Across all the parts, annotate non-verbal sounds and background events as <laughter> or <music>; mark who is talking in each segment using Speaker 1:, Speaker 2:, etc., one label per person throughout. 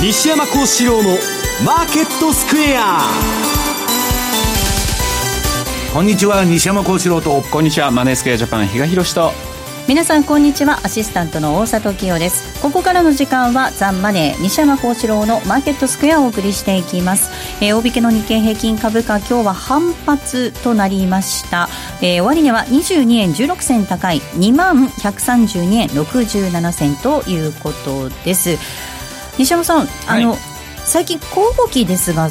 Speaker 1: 西山幸四郎のマーケットスクエア。
Speaker 2: こんにちは西山幸四郎と。
Speaker 3: こんにちはマネースクエアジャパン比嘉宏と。
Speaker 4: 皆さんこんにちはアシスタントの大里清です。ここからの時間はザンマネー西山幸四郎のマーケットスクエアをお送りしていきます、えー、大引けの日経平均株価今日は反発となりました、えー、終値は22円16銭高い2万132円67銭ということです西山さん、あの、最近小動きですが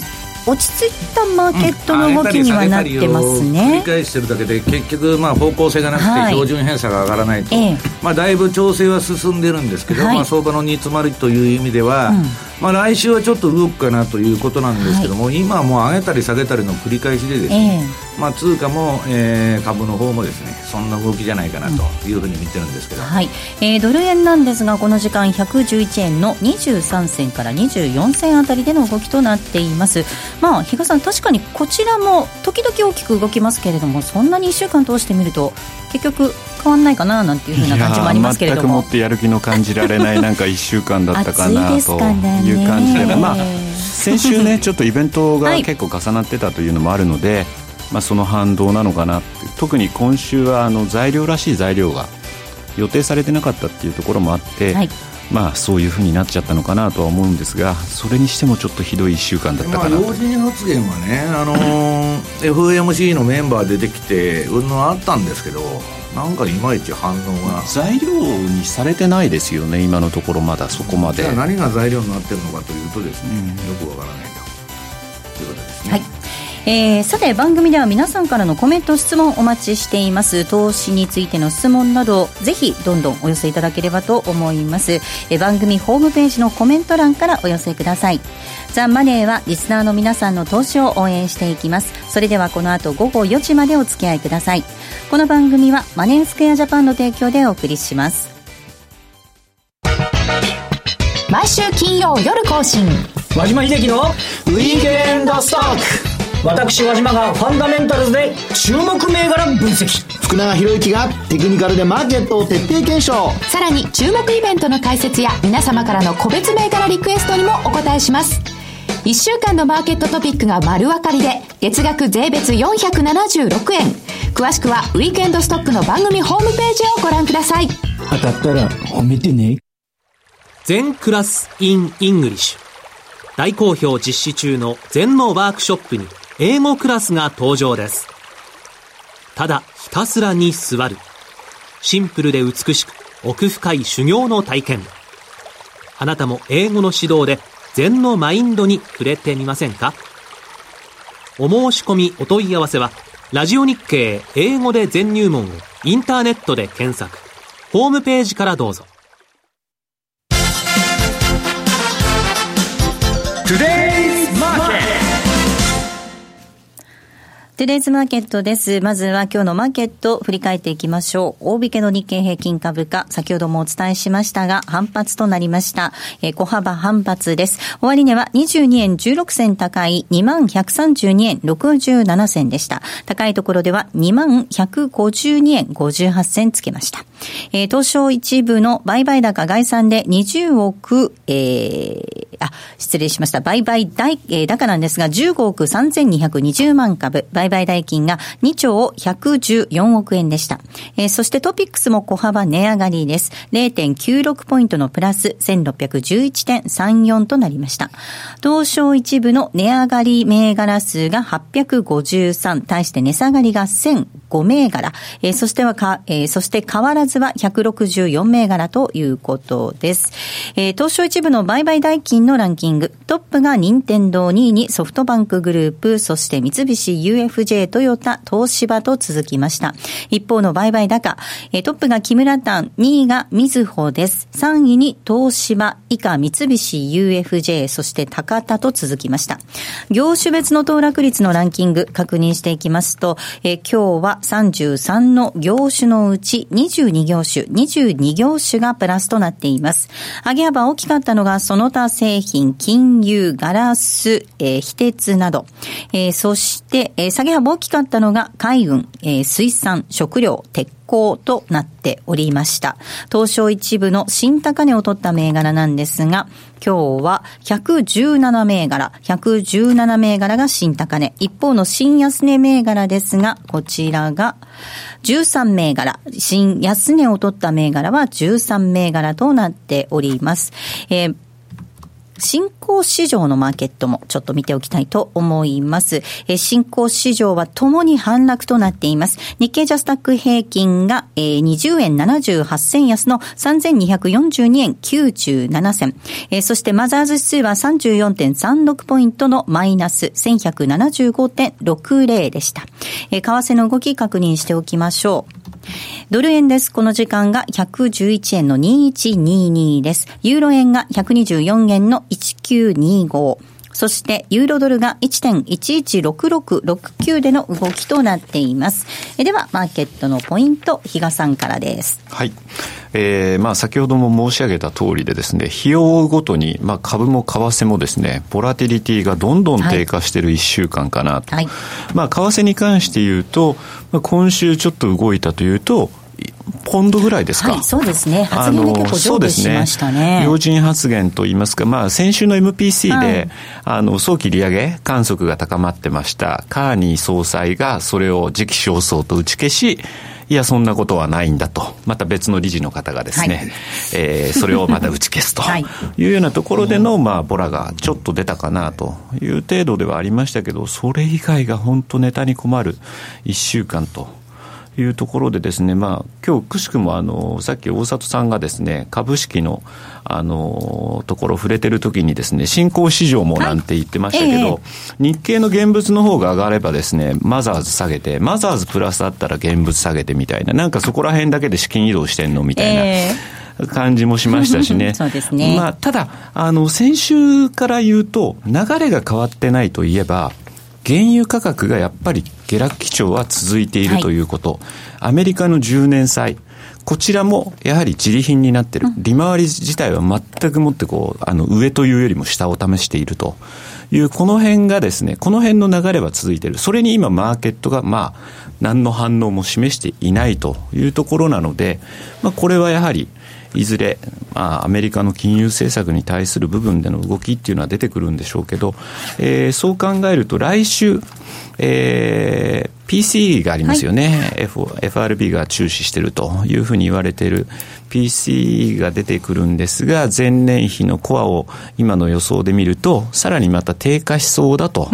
Speaker 4: 落ち着いたマーケットの動きにはなってますね、
Speaker 2: 繰り返してるだけで結局まあ方向性がなくて標準偏差が上がらないと、はい、まあ、だいぶ調整は進んでるんですけど、はい、まあ、相場の煮詰まりという意味では、うんまあ、来週はちょっと動くかなということなんですけども、はい、今はもう上げたり下げたりの繰り返しでですね、えー、まあ、通貨も、えー、株の方もですねそんな動きじゃないかなとい。うふうに見てるんですけど、
Speaker 4: はい。えー、ドル円なんですがこの時間111円の23銭から24銭あたりでの動きとなっています。まあ比嘉さん確かにこちらも時々大きく動きますけれどもそんなに1週間通してみると結局変わんないかななんていうふうな感じもありますけれども。
Speaker 3: 全くもってやる気の感じられないなんか1週間だったかなと。いう感じで、まあ、先週ねちょっとイベントが結構重なってたというのもあるので、はい、まあ、その反動なのかな特に今週はあの材料らしい材料が予定されてなかったっていうところもあって、はい。まあそういうふうになっちゃったのかなとは思うんですがそれにしてもちょっとひどい1週間だったかな。
Speaker 2: と、まあ、老人発言はね、あのー、<laughs> FOMC のメンバー出てきてうんのあったんですけどなんかいまいち反応が。
Speaker 3: 材料にされてないですよね今のところまだそこまで。
Speaker 2: じゃあ何が材料になってるのかというとですね、うん、よくわからないと。いうことで
Speaker 4: えー、さて番組では皆さんからのコメント質問お待ちしています。投資についての質問などぜひどんどんお寄せいただければと思います、えー、番組ホームページのコメント欄からお寄せください。ザ・マネーはリスナーの皆さんの投資を応援していきます。それではこの後午後4時までお付き合いください。この番組はマネースクエアジャパンの提供でお送りします。
Speaker 5: 毎週金曜夜更新。
Speaker 6: 和島秀樹のウィークエンドストック私和島がファンダメンタルズで注目銘柄分析。
Speaker 7: 福永博之がテクニカルでマーケットを徹底検証。
Speaker 5: さらに注目イベントの解説や皆様からの個別銘柄リクエストにもお答えします。1週間のマーケットトピックが丸分かりで月額税別476円。詳しくはウィークエンドストックの番組ホームページをご覧ください。
Speaker 6: 当たったら褒めてね。
Speaker 1: 禅クラス in English。大好評実施中の禅のワークショップに英語クラスが登場です。ただひたすらに座る。シンプルで美しく奥深い修行の体験。あなたも英語の指導で禅のマインドに触れてみませんか？お申し込みお問い合わせは、ラジオ日経英語で全入門をインターネットで検索。ホームページからどうぞ。
Speaker 4: トゥデイズマーケットです。まずは今日のマーケットを振り返っていきましょう。大引けの日経平均株価、先ほどもお伝えしましたが、反発となりました。えー、小幅反発です。終値は22円16銭高い2132円67銭でした。高いところでは2152円58銭つけました。えー、東証一部の売買高概算で20億、えー、あ、失礼しました。売買代、えー、高なんですが、15億3220万株、売売買代金が2兆114億円でした。えー、そしてトピックスも小幅値上がりです。0.96ポイントのプラス1611.34となりました。東証一部の値上がり銘柄数が853、対して値下がりが1005銘柄、えー、そしてはか、えー、そして変わらずは164銘柄ということです。えー、東証一部の売買代金のランキング、トップが任天堂2位にソフトバンクグループ、そして三菱 UFJ トヨタ、東芝と続きました。一方の売買高、トップが木村丹、2位がみずほです。3位に東芝、以下三菱 UFJ、そして高田と続きました。業種別の騰落率のランキング確認していきますと、え、今日は33の業種のうち22業種、22業種がプラスとなっています。上げ幅大きかったのがその他製品、金融、ガラス、えー、非鉄など、えー、そして、えー、下げ幅大きかったのが海運、えー、水産、食料、鉄鋼となっておりました。東証一部の新高値を取った銘柄なんですが、今日は117銘柄、117銘柄が新高値。一方の新安値銘柄ですが、こちらが13銘柄、新安値を取った銘柄は13銘柄となっております。えー新興市場のマーケットもちょっと見ておきたいと思います。え新興市場はともに反落となっています。日経ジャスタック平均が、えー、20円78銭安の3242円97銭。えー、そしてマザーズ指数は34.36ポイントのマイナス1175.60でした。えー、為替の動き確認しておきましょう。ドル円です。この時間が111円の2122です。ユーロ円が124円の1925。そして、ユーロドルが1.116669での動きとなっています。では、マーケットのポイント、比嘉さんからです。
Speaker 3: はい。えー、まあ先ほども申し上げた通りでですね、日を追うごとに、まあ株も為替もですね、ボラティリティがどんどん低下してい。る1週間かなと。はい、まあ為替に関して言うと、まあ、今週ちょっと動いたというと、ポンドぐらいですか、
Speaker 4: はい、そうですね、発言で結構上下しましたね。
Speaker 3: ね要人発言といいますか、まあ、先週の MPC で、はい、あの早期利上げ観測が高まってました、カーニー総裁がそれを時期尚早と打ち消し、いや、そんなことはないんだと、また別の理事の方がですね、はい、えー、それをまた打ち消すと <laughs> いうようなところでの、まあ、ボラがちょっと出たかなという程度ではありましたけど、それ以外が本当ネタに困る1週間と。いうところでですね、まあ、今日くしくもあの、さっき大里さんがですね、株式の、あの、ところ触れてる時にですね、新興市場もなんて言ってましたけど、はいええ、日経の現物の方が上がればですね、マザーズ下げて、マザーズプラスだったら現物下げてみたいな、なんかそこら辺だけで資金移動してんのみたいな。え感じもしましたしね。<laughs>
Speaker 4: そうですね。
Speaker 3: まあ、ただ、あの、先週から言うと、流れが変わってないといえば、原油価格がやっぱり下落基調は続いているということ、はい、アメリカの10年債、こちらもやはり自利品になってる、利回り自体は全くもってこう、あの上というよりも下を試していると。いう、この辺がですね、この辺の流れは続いている。それに今マーケットがまあ、何の反応も示していないというところなので、まあこれはやはり、いずれ、まあ、アメリカの金融政策に対する部分での動きっていうのは出てくるんでしょうけど、えー、そう考えると来週、えー、PC がありますよね、はい、F、FRB が注視しているというふうに言われている。PC が出てくるんですが、前年比のコアを今の予想で見ると、さらにまた低下しそうだと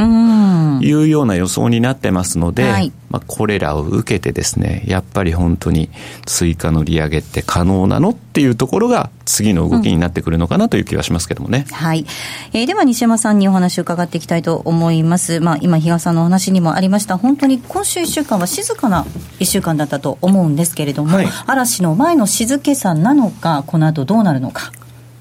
Speaker 3: いうような予想になってますので、はい、まあ、これらを受けてですね、やっぱり本当に追加の利上げって可能なのっていうところが次の動きになってくるのかなという気はしますけどもね。
Speaker 4: うん、はい。えー、では西山さんにお話を伺っていきたいと思います。まあ、今、比嘉さんのお話にもありました、本当に今週1週間は静かな1週間だったと思うんですけれども、はい、嵐の前の静けさなのか、この後どうなるのか。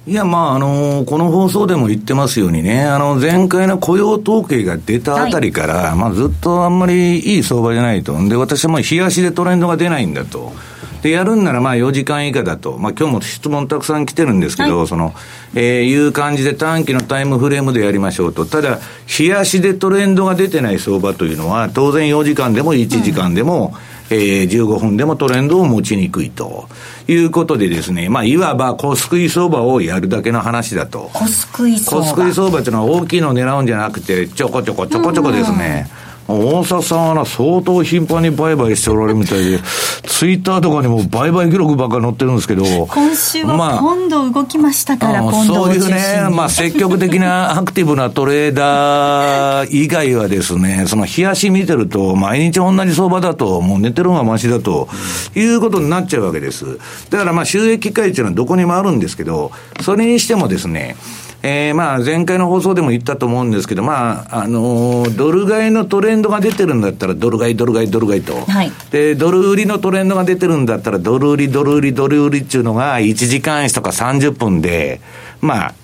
Speaker 2: いや、まあ、あのー、この放送でも言ってますようにね、あの、前回の雇用統計が出たあたりから、はい、まあ、ずっとあんまりいい相場じゃないと。で、私はもう、冷やしでトレンドが出ないんだと。で、やるんならまあ4時間以下だと。まあ今日も質問たくさん来てるんですけど、はい、その、えー、いう感じで短期のタイムフレームでやりましょうと。ただ、冷やしでトレンドが出てない相場というのは、当然4時間でも1時間でも、うん、えー、15分でもトレンドを持ちにくいということでですね、まあ、いわば小すくい相場をやるだけの話だと。
Speaker 4: 小すくい相
Speaker 2: 場小すくい相場というのは大きいのを狙うんじゃなくて、ちょこちょこちょこちょこですね。うんうん大阪さんは相当頻繁に売買しておられるみたいで、ツイッターとかにも売買記録ばっかり載ってるんですけど、
Speaker 4: 今週は今度動きましたから、
Speaker 2: まあ、そういうね、まあ、積極的なアクティブなトレーダー以外はですね、その冷やし見てると、毎日同じ相場だと、もう寝てるのがましだということになっちゃうわけです。だからまあ収益機会っていうのはどこにもあるんですけど、それにしてもですね、えー、まあ、前回の放送でも言ったと思うんですけど、まあ、あのー、ドル買いのトレンドが出てるんだったら、ドル買い、ドル買い、ドル買いと。はい。で、ドル売りのトレンドが出てるんだったら、ドル売り、ドル売り、ドル売りっていうのが、1時間足とか30分で、まあ、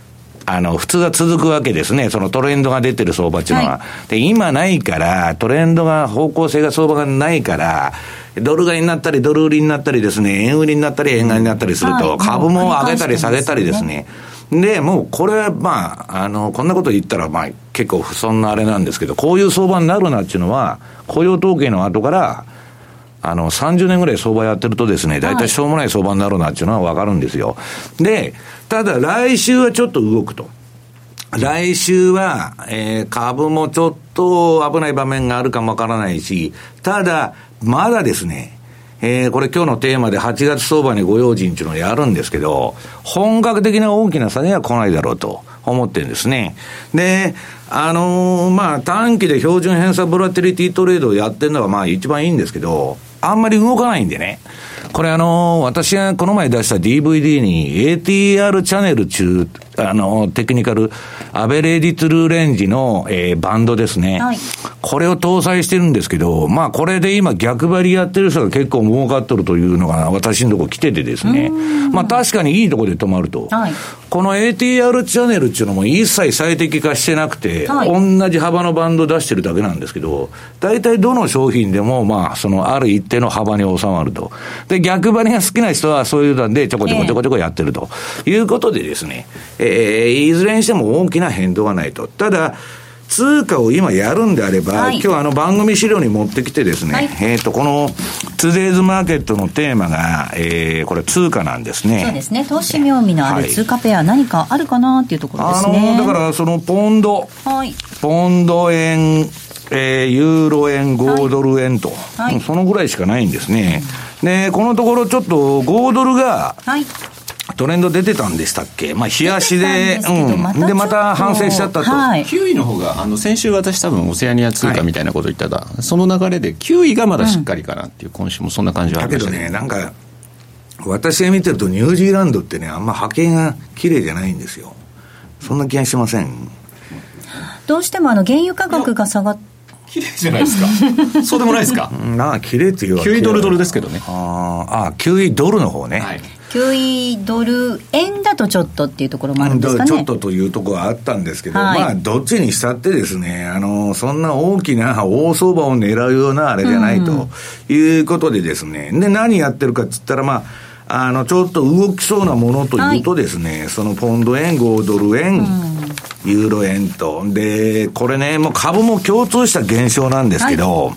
Speaker 2: あの、普通は続くわけですね。そのトレンドが出てる相場っていうのは。はい、で、今ないから、トレンドが、方向性が相場がないから、ドル買いになったり、ドル売りになったりですね、円売りになったり、円買いになったりすると、株も上げたり下げたりですね。で、もうこれ、まあ、あの、こんなこと言ったら、まあ、結構不損なあれなんですけど、こういう相場になるなっていうのは、雇用統計の後から、あの、30年ぐらい相場やってるとですね、大体しょうもない相場になるなっていうのはわかるんですよ。で、ただ来週はちょっと動くと。来週は、えー、株もちょっと危ない場面があるかもわからないし、ただ、まだですね、えー、これ今日のテーマで8月相場にご用心っていうのをやるんですけど、本格的な大きな下げは来ないだろうと思ってるんですね。で、あのー、まあ、短期で標準偏差ボラテリティトレードをやってるのがまあ一番いいんですけど、あんまり動かないんでね。これあのー、私がこの前出した DVD に ATR チャンネル中、あのー、テクニカル、アベレージトゥルーレンジの、えー、バンドですね。はい、これを搭載してるんですけど、まあこれで今逆張りやってる人が結構儲かっとるというのが私のところ来ててですね。まあ確かにいいところで止まると。はい、この ATR チャンネルっていうのも一切最適化してなくて、はい、同じ幅のバンド出してるだけなんですけど、大体どの商品でもまあそのある一定の幅に収まると。で、逆張りが好きな人はそういうのでちょこちょこちょこちょこやってるということでですね、えー、いずれにしても大きな変動はないと。ただ、通貨を今やるんであれば、はい、今日あの番組資料に持ってきてですね、はい、えっ、ー、と、この、ツデイズマーケットのテーマが、えー、これ通貨なんですね。
Speaker 4: そうですね。投資妙味のある通貨ペア、何かあるかなっていうところですね。
Speaker 2: あの、だからそのポンド、はい、ポンド円、えー、ユーロ円、5ドル円と、はい、そのぐらいしかないんですね。で、このところちょっと5ドルが、はいトレンド出てたんでしたっけ、まあ、冷やしで、うん、で、また反省しちゃったと。
Speaker 3: はい、9位の方が、あの、先週私多分、オセアニア通貨みたいなこと言ったら、はい、その流れで9位がまだしっかりかなっていう、今週もそんな感じはありました
Speaker 2: ね。だけどね、なんか、私が見てると、ニュージーランドってね、あんま波形が綺麗じゃないんですよ。そんな気がしません。
Speaker 4: どうしてもあの原油価格が下がっ <laughs>
Speaker 3: 綺麗じゃないですか。そ <laughs> うでもないですか。
Speaker 2: なあ、綺麗っていうわ
Speaker 3: け。9位ドルドルですけどね。
Speaker 2: ああ、9位ドルの方ね。はい。
Speaker 4: 9位ドル円だとちょっとっていうところもあるんですかね。
Speaker 2: ちょっとというところはあったんですけど、はい、まあ、どっちにしたってですね、あの、そんな大きな大相場を狙うようなあれじゃないということでですね、で、何やってるかっつったら、まあ、あの、ちょっと動きそうなものというとですね、はい、そのポンド円、5ドル円、ユーロ円と。で、これね、もう株も共通した現象なんですけど、はい、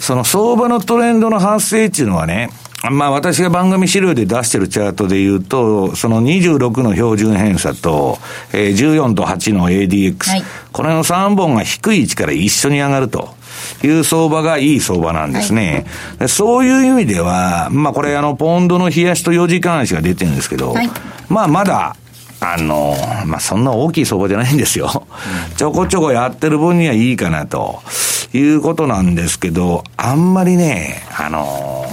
Speaker 2: その相場のトレンドの発生っていうのはね、まあ私が番組資料で出してるチャートで言うと、その26の標準偏差と、えー、14と8の ADX、はい、これの3本が低い位置から一緒に上がると。いう相場がいい相場なんですね。はい、そういう意味では、まあこれあの、ポンドの冷やしと4時間足が出てるんですけど、はい、まあまだ、あの、まあそんな大きい相場じゃないんですよ。ちょこちょこやってる分にはいいかなということなんですけど、あんまりね、あの、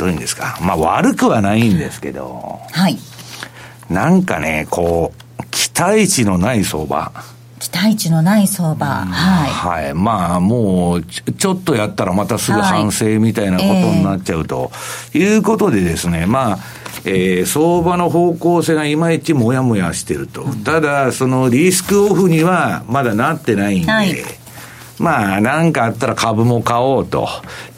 Speaker 2: どういうんですか？まあ悪くはないんですけど。はい。なんかね、こう、期待値のない相場。
Speaker 4: 期待値のない相場。はい。
Speaker 2: はい。まあ、もうち、ちょっとやったらまたすぐ反省みたいなことになっちゃうと、いうことでですね、まあ、えー、相場の方向性がいまいちもやもやしてると。ただ、そのリスクオフにはまだなってないんで、はいまあ、なんかあったら株も買おうと。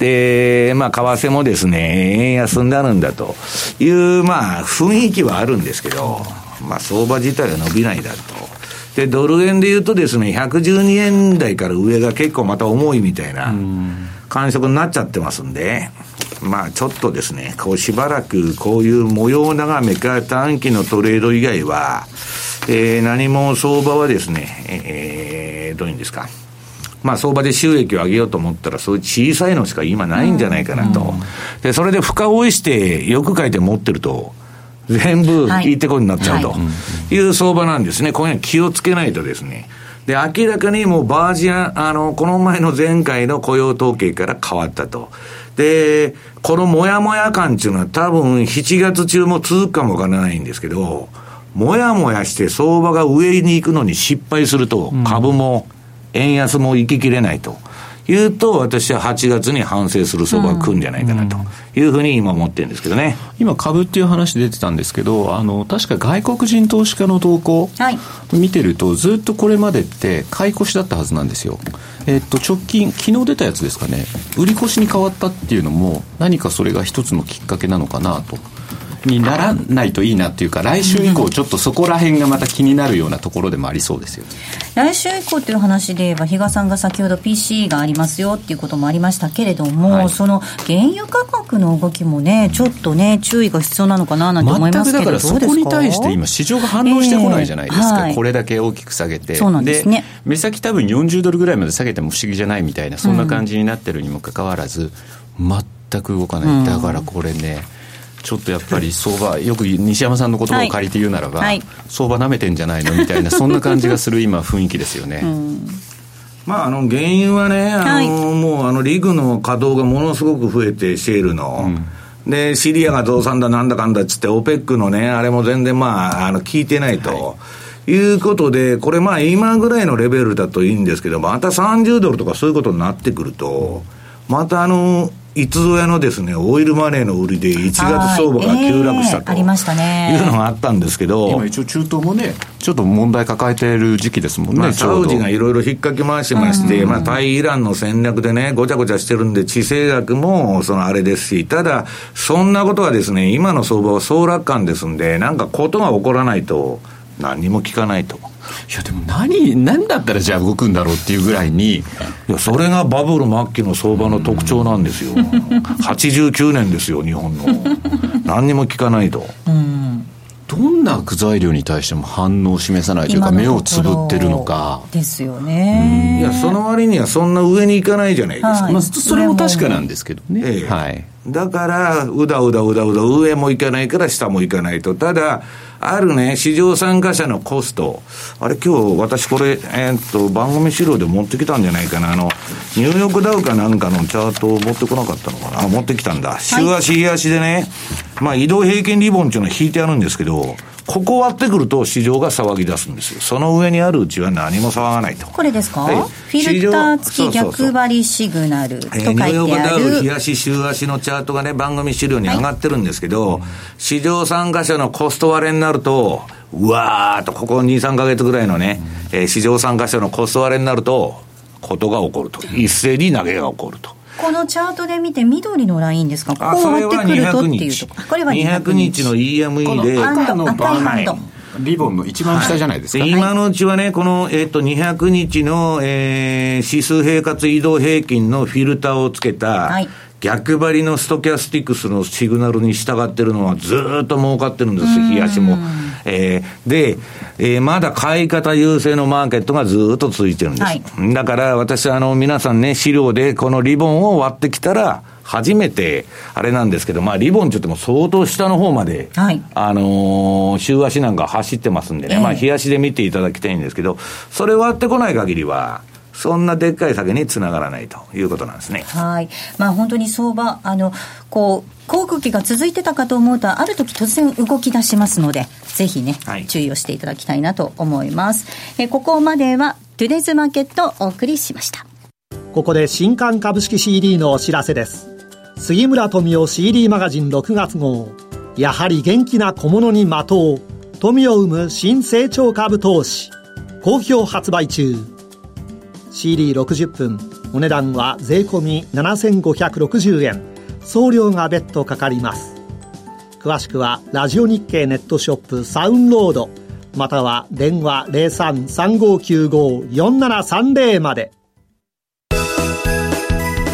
Speaker 2: で、まあ、為替もですね、円安になるんだという、まあ、雰囲気はあるんですけど、まあ、相場自体は伸びないだと。で、ドル円で言うとですね、112円台から上が結構また重いみたいな感触になっちゃってますんで、まあちょっとですね、こうしばらくこういう模様眺めか短期のトレード以外は、えー、何も相場はですね、えー、どういうんですか。まあ相場で収益を上げようと思ったら、そういう小さいのしか今ないんじゃないかなと。で、それで深追いして、よく書いて持ってると、全部いいてこになっちゃうという相場なんですね。こういうの気をつけないとですね。で、明らかにもうバージアン、あの、この前の前回の雇用統計から変わったと。で、このもやもや感っていうのは多分7月中も続くかもわからないんですけど、もやもやして相場が上に行くのに失敗すると、株も円安も行ききれないと。いうと、私は8月に反省する相場が来るんじゃないかなというふうに今思ってるんですけどね。
Speaker 3: 今、株っていう話出てたんですけど、あの、確か外国人投資家の動向、はい、見てると、ずっとこれまでって買い越しだったはずなんですよ。えっと、直近、昨日出たやつですかね、売り越しに変わったっていうのも、何かそれが一つのきっかけなのかなと。にならないといいなっていうか、来週以降、ちょっとそこら辺がまた気になるようなところでもありそうですよね。
Speaker 4: 来週以降っていう話で言えば、比嘉さんが先ほど PC がありますよっていうこともありましたけれども、はい、その原油価格の動きもね、ちょっとね、注意が必要なのかななんて思いますけど、だから
Speaker 3: そこに対して今、市場が反応してこないじゃないですか、えーはい、これだけ大きく下げて。
Speaker 4: そうなんですね。
Speaker 3: 目先多分40ドルぐらいまで下げても不思議じゃないみたいな、そんな感じになってるにもかかわらず、全く動かない。だからこれね、ちょっとやっぱり相場、よく西山さんの言葉を借りて言うならば、はい、相場なめてんじゃないのみたいな、<laughs> そんな感じがする今、雰囲気ですよね。
Speaker 2: まあ、あの原油はね、あの、はい、もうあのリグの稼働がものすごく増えて、シェールの。うんで、シリアが増産だなんだかんだっつって、オペックのね、あれも全然まあ、あの、聞いてないと。はいいうことで、これまあ今ぐらいのレベルだといいんですけど、また30ドルとかそういうことになってくると、またあの、いつぞやのですね、オイルマネーの売りで1月相場が急落したと、えー、いうのがあったんですけど、
Speaker 3: 今一応中東もね、ちょっと問題抱えている時期ですもんね、まあ、
Speaker 2: サウジがいろいろ引っかき回してまして、まあ、対イランの戦略でね、ごちゃごちゃしてるんで、地政学もそのあれですし、ただ、そんなことはですね、今の相場は総楽観ですんで、なんかことが起こらないと、何にも聞かないと。
Speaker 3: いやでも何、何だったらじゃあ動くんだろうっていうぐらいに。い
Speaker 2: や、それがバブル末期の相場の特徴なんですよ。<laughs> 89年ですよ、日本の。何にも聞かないと。
Speaker 3: うんどんな具材料に対しても反応を示さないというか、目をつぶってるのか。
Speaker 4: ですよね。
Speaker 2: いや、その割にはそんな上に行かないじゃないですか。はい、まあ、
Speaker 3: それも確かなんですけどね。ええ、はい。
Speaker 2: だから、うだうだうだうだ、上も行かないから下も行かないと。ただ、あるね、市場参加者のコスト、あれ今日私これ、えー、っと、番組資料で持ってきたんじゃないかな、あの、ニューヨークダウかなんかのチャートを持ってこなかったのかな、あ、持ってきたんだ。週足、日足でね、まあ移動平均リボンっていうのは引いてあるんですけど、ここ割ってくると市場が騒ぎ出すんですよ。その上にあるうちは何も騒がないと。
Speaker 4: これですか、はい、フィルター付き逆張りシグナルと書いてある。ニューヨークダ
Speaker 2: ウ、日足、週足のチャートがね、番組資料に上がってるんですけど、はい、市場参加者のコスト割れになると、うわーっと、ここ2、3か月ぐらいのね、うん、えー、市場参加者のコスト割れになると、ことが起こると。一斉に投げが起こると。
Speaker 4: このチャートで見て緑のラインですか？ここ割ってくるとっていうとこ。れは
Speaker 2: 200日の EME で。
Speaker 4: 赤のバンド、
Speaker 3: リボンの一番下じゃないですか、
Speaker 2: はい、今のうちはね、この、えっ、ー、と、200日の、えー、指数平滑移動平均のフィルターをつけた、はい逆張りのストキャスティクスのシグナルに従ってるのはずっと儲かってるんです、冷やしも。えー、で、えー、まだ買い方優勢のマーケットがずっと続いてるんです。はい、だから私、あの、皆さんね、資料でこのリボンを割ってきたら、初めて、あれなんですけど、まあ、リボンって言っても相当下の方まで、はい、あのー、週足なんか走ってますんでね、えー、まあ、日足で見ていただきたいんですけど、それ割ってこない限りは、そんなでっかい下げにつながらないということなんですね。
Speaker 4: はい。まあ本当に相場、あの、こう、航空機が続いてたかと思うと、ある時突然動き出しますので、ぜひね、はい、注意をしていただきたいなと思います。えここまでは、トゥデズマーケットをお送りしました。
Speaker 8: ここで新刊株式 CD のお知らせです。杉村富夫 CD マガジン6月号。やはり元気な小物に的を。富を生む新成長株投資。好評発売中。CD60 分。お値段は税込7560円。送料が別途かかります。詳しくはラジオ日経ネットショップサウンロード。または電話0335954730まで。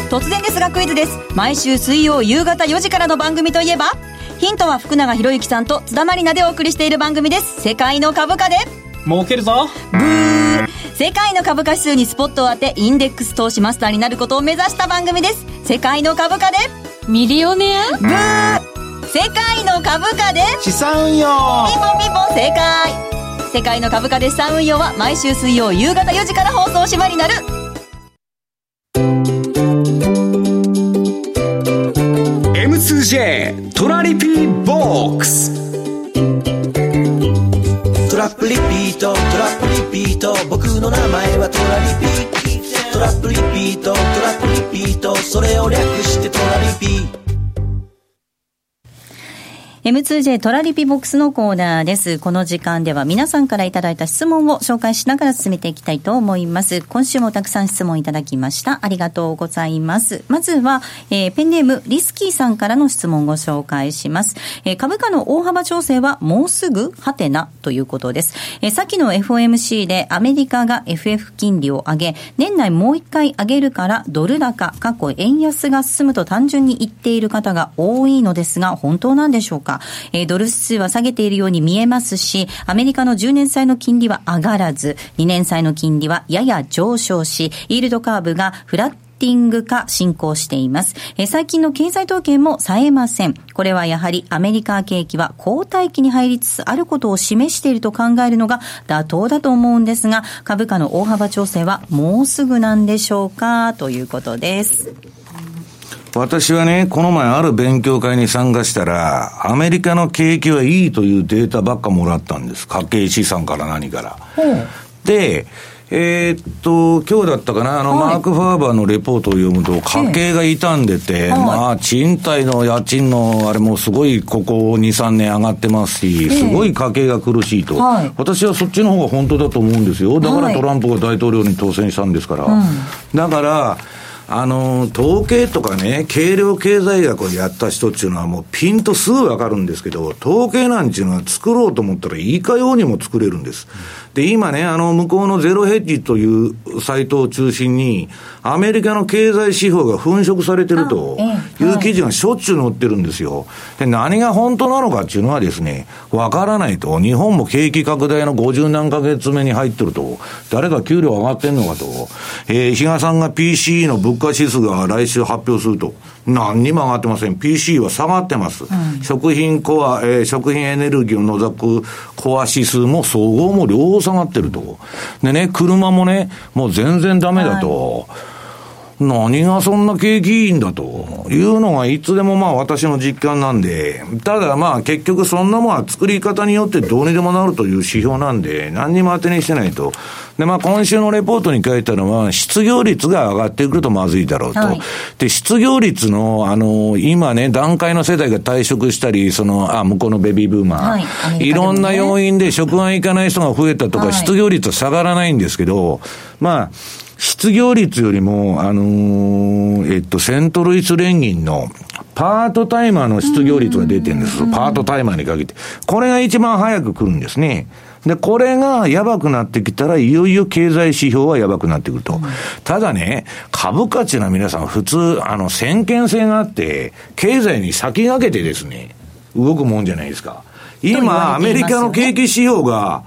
Speaker 4: 突然ですがクイズです。毎週水曜夕方4時からの番組といえばヒントは福永博之さんと津田まりなでお送りしている番組です。世界の株価で。
Speaker 6: 儲けるぞ。
Speaker 4: ブー世界の株価指数にスポットを当てインデックス投資マスターになることを目指した番組です。世界の株価で。
Speaker 5: ミリオネア。
Speaker 4: ブー。世界の株価で。
Speaker 7: 資産運用。
Speaker 4: ピンポンピンポン正解。世界の株価で資産運用は毎週水曜夕方4時から放送しまになる。
Speaker 9: M2J トラリピーボックス。
Speaker 10: トラップリピートトラップリピート僕の名前はトラリピトラップリピートトラップリピートそれを略してトラリピ
Speaker 4: M2J トラリピボックスのコーナーです。この時間では皆さんからいただいた質問を紹介しながら進めていきたいと思います。今週もたくさん質問いただきました。ありがとうございます。まずは、えー、ペンネームリスキーさんからの質問をご紹介します。えー、株価の大幅調整はもうすぐはてなということです。えー、先の FOMC でアメリカが FF 金利を上げ、年内もう一回上げるからドル高、過去円安が進むと単純に言っている方が多いのですが、本当なんでしょうか？えー、ドル指数は下げているように見えますし、アメリカの10年債の金利は上がらず、2年債の金利はやや上昇し、イールドカーブがフラッティング化進行しています。え最近の経済統計も冴えません。これはやはりアメリカ景気は後退期に入りつつあることを示していると考えるのが妥当だと思うんですが、株価の大幅調整はもうすぐなんでしょうか？ということです。
Speaker 2: 私はね、この前ある勉強会に参加したら、アメリカの景気はいいというデータばっかもらったんです。家計資産から何から。で、えー、っと、今日だったかな、あの、マーク・ファーバーのレポートを読むと、家計が傷んでて、まあ、賃貸の家賃のあれもすごい、ここ2、3年上がってますし、すごい家計が苦しいと、私はそっちの方が本当だと思うんですよ。だからトランプが大統領に当選したんですから。だから、あの、統計とかね、軽量経済学をやった人っていうのはもうピンとすぐわかるんですけど、統計なんていうのは作ろうと思ったらいかようにも作れるんです。で、今ね、あの、向こうのゼロヘッジというサイトを中心に、アメリカの経済指標が粉飾されてるという記事がしょっちゅう載ってるんですよ。で、何が本当なのかっていうのはですね、わからないと。日本も景気拡大の50何ヶ月目に入ってると。誰か給料上がってんのかと。えー、比嘉さんが PC の物価指数が来週発表すると。何にも上がってません。PC は下がってます。うん、食品コア、えー、食品エネルギーを除くコア指数も総合も両方下がってると。でね、車もね、もう全然ダメだと。はい何がそんな景気いいんだというのがいつでもまあ私の実感なんで、ただまあ結局そんなもんは作り方によってどうにでもなるという指標なんで、何にも当てにしてないと。でまあ今週のレポートに書いたのは、失業率が上がってくるとまずいだろうと。はい、で、失業率の、あの、今ね、段階の世代が退職したり、その、あ、向こうのベビーブーマー、はいね、いろんな要因で職が行かない人が増えたとか、はい、失業率は下がらないんですけど、まあ、失業率よりも、あのー、えっと、セントルイス連銀のパートタイマーの失業率が出てるんです。パートタイマーにかけて。これが一番早く来るんですね。で、これがやばくなってきたら、いよいよ経済指標はやばくなってくると。ただね、株価っていうのは皆さん普通、あの、先見性があって、経済に先駆けてですね、動くもんじゃないですか。今、アメリカの景気指標が、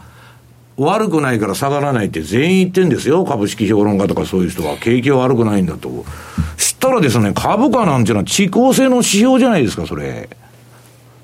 Speaker 2: 悪くないから下がらないって全員言ってんですよ。株式評論家とかそういう人は。景気は悪くないんだと。知ったらですね、株価なんていうのは遅効性の指標じゃないですか、それ。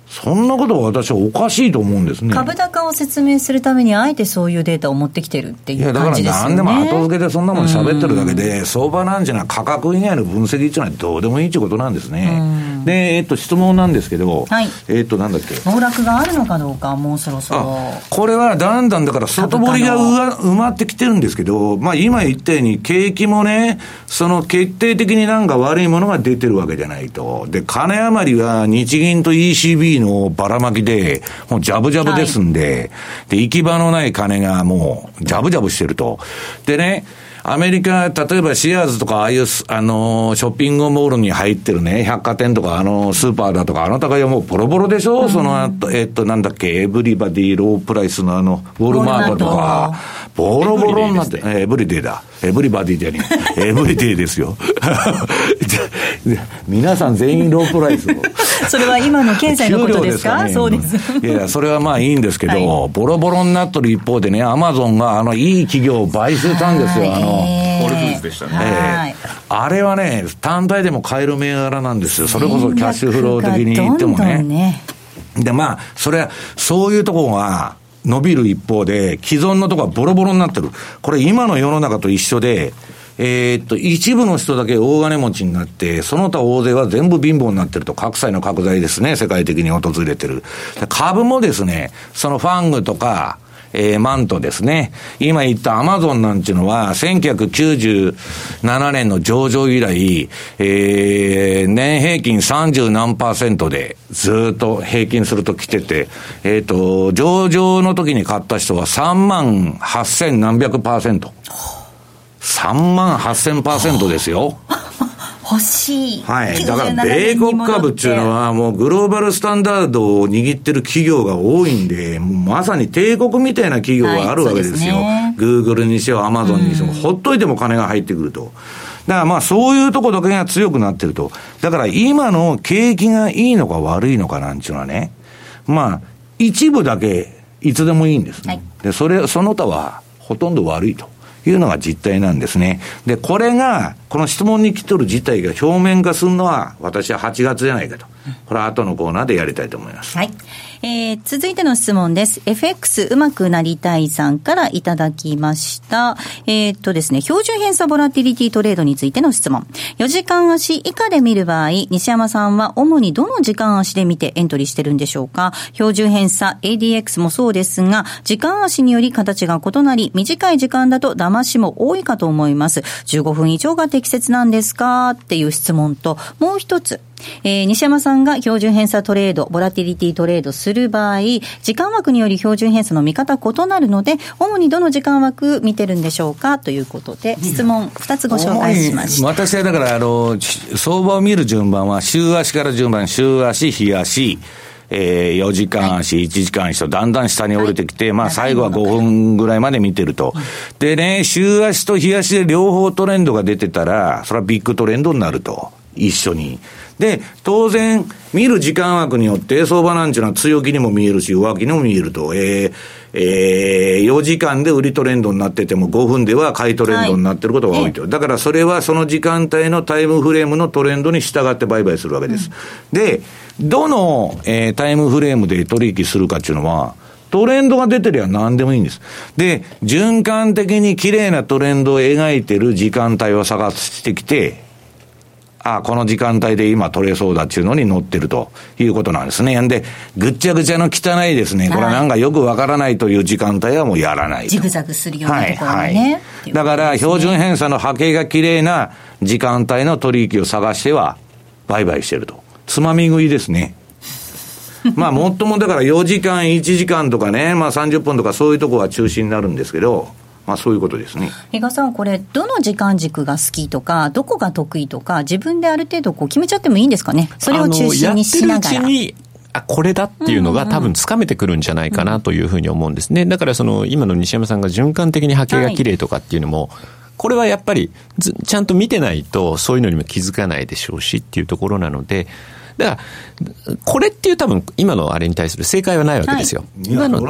Speaker 2: そんなことは私はおかしいと思うんですね。
Speaker 4: 株高を説明するために、あえてそういうデータを持ってきてるっていう感じですよね。いや、だから何でも後付けでそんなもん喋ってるだけで、相場なんじゃない価格以外の分析っていうのはどうでもいいってことなんですね。で、えっと、質問なんですけど、はい、えっと、なんだっけ？暴落があるのかどうか、もうそろそろ。
Speaker 2: これはだんだんだから外堀が埋まってきてるんですけど、まあ今言ったように景気もね、その決定的になんか悪いものが出てるわけじゃないと。で、金余りは日銀と ECB のばらまきで、もうジャブジャブですんで、はい、で、行き場のない金がもう、ジャブジャブしてると。でね、アメリカ、例えばシアーズとか、ああいう、あの、ショッピングモールに入ってるね、百貨店とか、あの、スーパーだとか、あなたがもうボロボロでしょ、うん、その、えっと、なんだっけ、エブリバディロープライスのあの、ウォルマートとか、ボロボロになって、エブリデイだ。エブリバディじゃねえ。エブリデイですよ。<laughs> 皆さん全員ロープライス <laughs>
Speaker 4: それは今の経済のことですか、ね、そうです。
Speaker 2: いや、それはまあいいんですけど、はい、ボロボロになってる一方でね、アマゾンがあの、いい企業を買収したんですよ。あの、
Speaker 3: ホールフーズでしたね。え
Speaker 2: ー、あれはね、単体でも買える銘柄なんですよ。それこそキャッシュフロー的に言ってもね。どんどんねで、まあ、それは、そういうところが、伸びる一方で、既存のとこはボロボロになってる。これ今の世の中と一緒で、えー、っと、一部の人だけ大金持ちになって、その他大勢は全部貧乏になってると、格差の拡大ですね、世界的に訪れてる。株もですね、そのファングとか、えー、マントですね。今言ったアマゾンなんていうのは、1997年の上場以来、えー、年平均30何パーセントでずっと平均すると来てて、えっ、ー、と、上場の時に買った人は3万8000何百パーセント。3万8000パーセントですよ。
Speaker 4: 欲しい。
Speaker 2: はい。だから、米国株っていうのは、もうグローバルスタンダードを握ってる企業が多いんで、まさに帝国みたいな企業があるわけですよ。グーグルにせよ、アマゾンにせよ、ほっといても金が入ってくると。だからまあそういうとこだけが強くなってると。だから今の景気がいいのか悪いのかなんていうのはね、まあ一部だけいつでもいいんですね。はい、で、それ、その他はほとんど悪いと。いうのが実態なんですね。で、これが、この質問に来とる事態が表面化するのは、私は8月じゃないかと。これは後のコーナーでやりたいと思います。
Speaker 4: はい。えー、続いての質問です。FX うまくなりたいさんからいただきました。えー、っとですね、標準偏差ボラティリティトレードについての質問。4時間足以下で見る場合、西山さんは主にどの時間足で見てエントリーしてるんでしょうか？標準偏差 ADX もそうですが、時間足により形が異なり、短い時間だと騙しも多いかと思います。15分以上が適切なんですか？っていう質問と、もう一つ、えー、西山さんが標準偏差トレード、ボラティリティトレードする場合、時間枠により標準偏差の見方異なるので、主にどの時間枠見てるんでしょうかということで、質問2つご紹介しました。私
Speaker 2: はだから、あの、相場を見る順番は、週足から順番、週足、日足、えー、4時間足、1時間足とだんだん下に降りてきて、はい、まあ最後は5分ぐらいまで見てると。でね、週足と日足で両方トレンドが出てたら、それはビッグトレンドになると。一緒に。で、当然、見る時間枠によって、相場なんちゅうのは強気にも見えるし、弱気にも見えると。えー、えー、4時間で売りトレンドになってても、5分では買いトレンドになってることが多いと。はい、だからそれはその時間帯のタイムフレームのトレンドに従って売買するわけです。うん、で、どの、えー、タイムフレームで取引するかっていうのは、トレンドが出てりゃ何でもいいんです。で、循環的に綺麗なトレンドを描いてる時間帯を探してきて、あこの時間帯で今取れそうだっていうのに乗ってるということなんですね。んで、ぐっちゃぐちゃの汚いですね、これはなんかよくわからないという時間帯はもうやらない
Speaker 4: ジグザグするようなところね。はいはい、
Speaker 2: だから、標準偏差の波形が綺麗な時間帯の取引を探しては、売買してると。つまみ食いですね。<laughs> まあ、もっともだから4時間、1時間とかね、まあ30分とかそういうとこは中心になるんですけど、まあ、そういうことですね。
Speaker 4: 比嘉さん、これ、どの時間軸が好きとか、どこが得意とか、自分である程度こう決めちゃってもいいんですかね、それを中心にしながら。
Speaker 3: あ、これだっていうのが多分つかめてくるんじゃないかなというふうに思うんですね。だからその今の西山さんが循環的に波形が綺麗とかっていうのも、これはやっぱりちゃんと見てないとそういうのにも気づかないでしょうしっていうところなので、だから、これっていう多分今のあれに対する正解はないわけですよ。
Speaker 2: はい、今の。